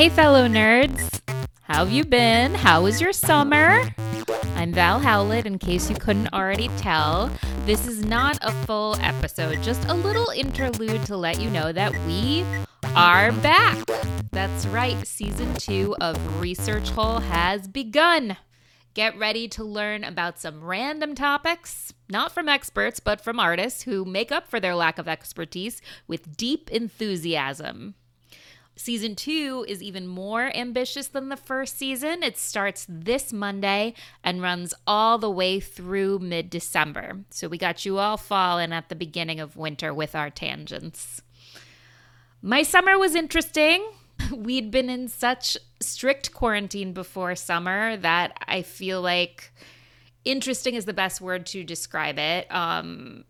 Hey, fellow nerds. How have you been? How was your summer? I'm Val Howlett, in case you couldn't already tell. This is not a full episode, just a little interlude to let you know that we are back. That's right, season two of Research Hole has begun. Get ready to learn about some random topics, not from experts, but from artists who make up for their lack of expertise with deep enthusiasm. Season two is even more ambitious than the first season. It starts this Monday and runs all the way through mid December. So we got you all fall and at the beginning of winter with our tangents. My summer was interesting. We'd been in such strict quarantine before summer that I feel like interesting is the best word to describe it. Um,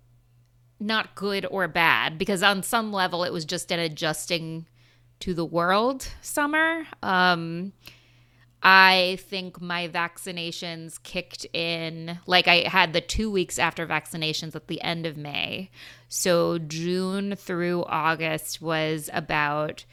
not good or bad, because on some level it was just an adjusting to the world summer. Um, I think my vaccinations kicked in, like I had the two weeks after vaccinations at the end of May. So June through August was about,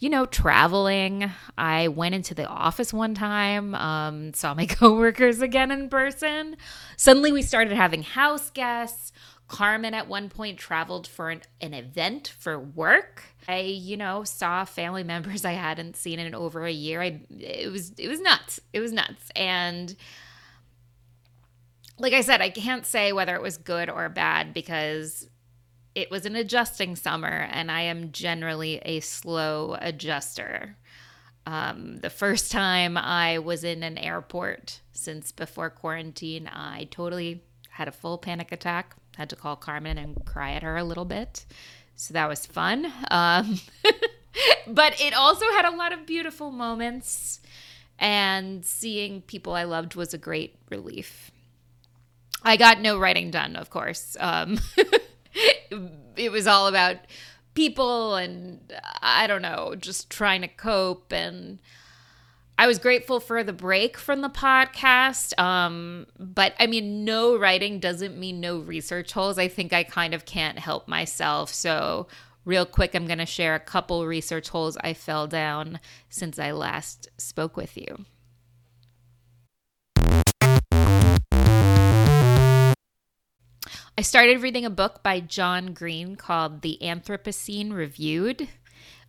you know, traveling. I went into the office one time, um, saw my coworkers again in person. Suddenly we started having house guests. Carmen at one point traveled for an, an event for work. I, you know, saw family members I hadn't seen in over a year. I it was it was nuts. It was nuts. And like I said, I can't say whether it was good or bad because it was an adjusting summer and I am generally a slow adjuster. Um, the first time I was in an airport since before quarantine, I totally had a full panic attack. Had to call Carmen and cry at her a little bit. So that was fun. Um, but it also had a lot of beautiful moments. And seeing people I loved was a great relief. I got no writing done, of course. Um, it was all about people and I don't know, just trying to cope and I was grateful for the break from the podcast. Um, but I mean, no writing doesn't mean no research holes. I think I kind of can't help myself. So, real quick, I'm going to share a couple research holes I fell down since I last spoke with you. I started reading a book by John Green called The Anthropocene Reviewed.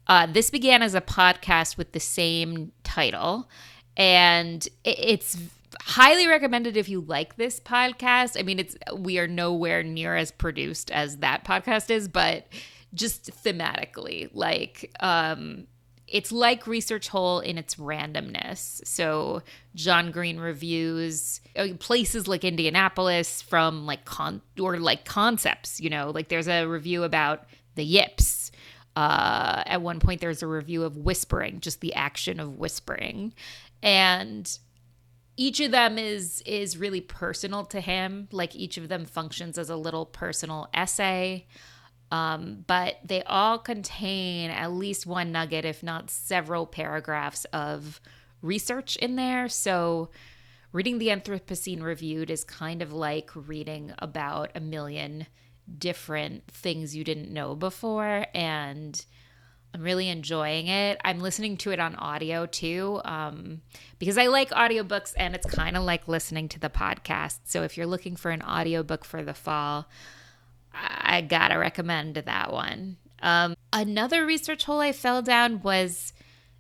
Uh, this began as a podcast with the same title, and it's highly recommended if you like this podcast. I mean, it's we are nowhere near as produced as that podcast is, but just thematically, like um, it's like Research Hole in its randomness. So John Green reviews uh, places like Indianapolis from like con or like concepts. You know, like there's a review about the Yips uh, at one point, there's a review of whispering, just the action of whispering, and each of them is is really personal to him. Like each of them functions as a little personal essay. Um, but they all contain at least one nugget, if not several paragraphs of research in there. So, reading the Anthropocene Reviewed is kind of like reading about a million different things you didn't know before and I'm really enjoying it. I'm listening to it on audio too um, because I like audiobooks and it's kind of like listening to the podcast. So if you're looking for an audiobook for the fall, I gotta recommend that one. Um, another research hole I fell down was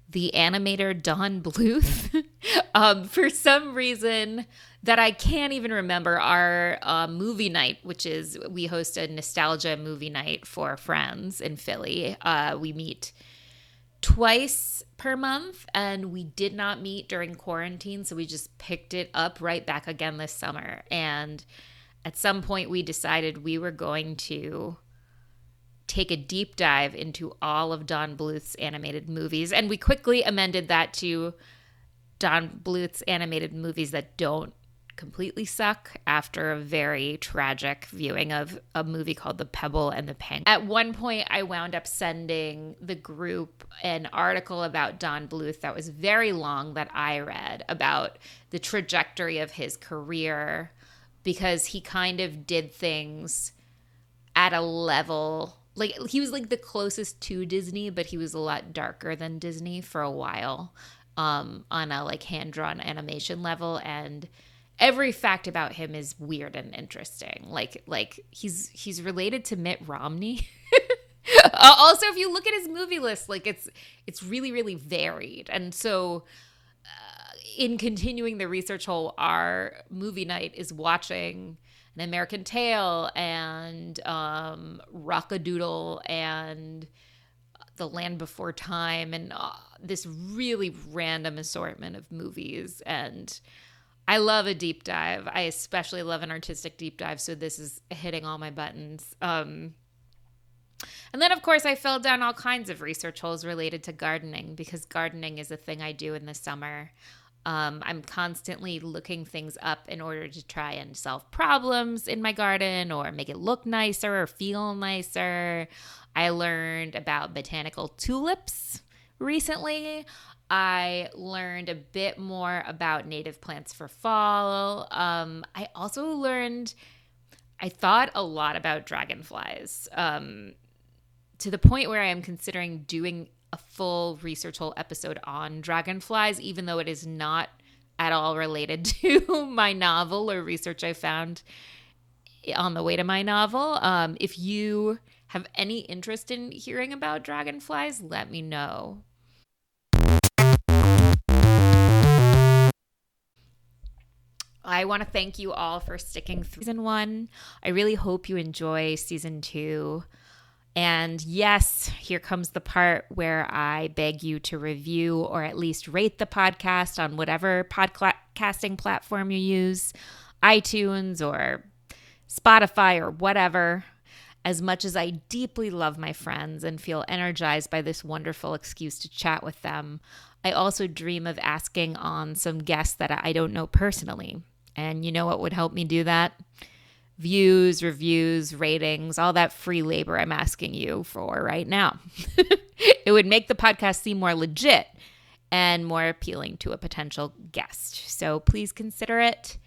the animator Don Bluth. um, for some reason, that I can't even remember our uh, movie night, which is we host a nostalgia movie night for friends in Philly. Uh, we meet twice per month, and we did not meet during quarantine, so we just picked it up right back again this summer. And at some point, we decided we were going to take a deep dive into all of Don Bluth's animated movies, and we quickly amended that to Don Bluth's animated movies that don't completely suck after a very tragic viewing of a movie called The Pebble and the Penguin. At one point, I wound up sending the group an article about Don Bluth that was very long that I read about the trajectory of his career because he kind of did things at a level like he was like the closest to Disney, but he was a lot darker than Disney for a while um, on a like hand drawn animation level and every fact about him is weird and interesting. Like like he's he's related to Mitt Romney. uh, also, if you look at his movie list, like it's it's really really varied, and so. Uh, in continuing the research hole, our movie night is watching an American Tail and um, Rock-a-Doodle and The Land Before Time and uh, this really random assortment of movies. And I love a deep dive. I especially love an artistic deep dive. So this is hitting all my buttons. Um, and then, of course, I fell down all kinds of research holes related to gardening because gardening is a thing I do in the summer. Um, I'm constantly looking things up in order to try and solve problems in my garden or make it look nicer or feel nicer. I learned about botanical tulips recently. I learned a bit more about native plants for fall. Um, I also learned, I thought a lot about dragonflies um, to the point where I am considering doing a full research hole episode on dragonflies, even though it is not at all related to my novel or research I found on the way to my novel. Um, if you have any interest in hearing about dragonflies, let me know. I want to thank you all for sticking through season one. I really hope you enjoy season two. And yes, here comes the part where I beg you to review or at least rate the podcast on whatever podcasting platform you use, iTunes or Spotify or whatever. As much as I deeply love my friends and feel energized by this wonderful excuse to chat with them, I also dream of asking on some guests that I don't know personally. And you know what would help me do that? Views, reviews, ratings, all that free labor I'm asking you for right now. it would make the podcast seem more legit and more appealing to a potential guest. So please consider it.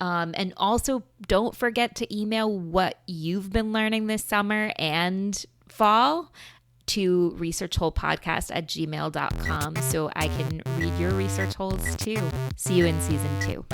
Um, and also, don't forget to email what you've been learning this summer and fall to researchholepodcast at gmail.com so I can read your research holes too. See you in season two.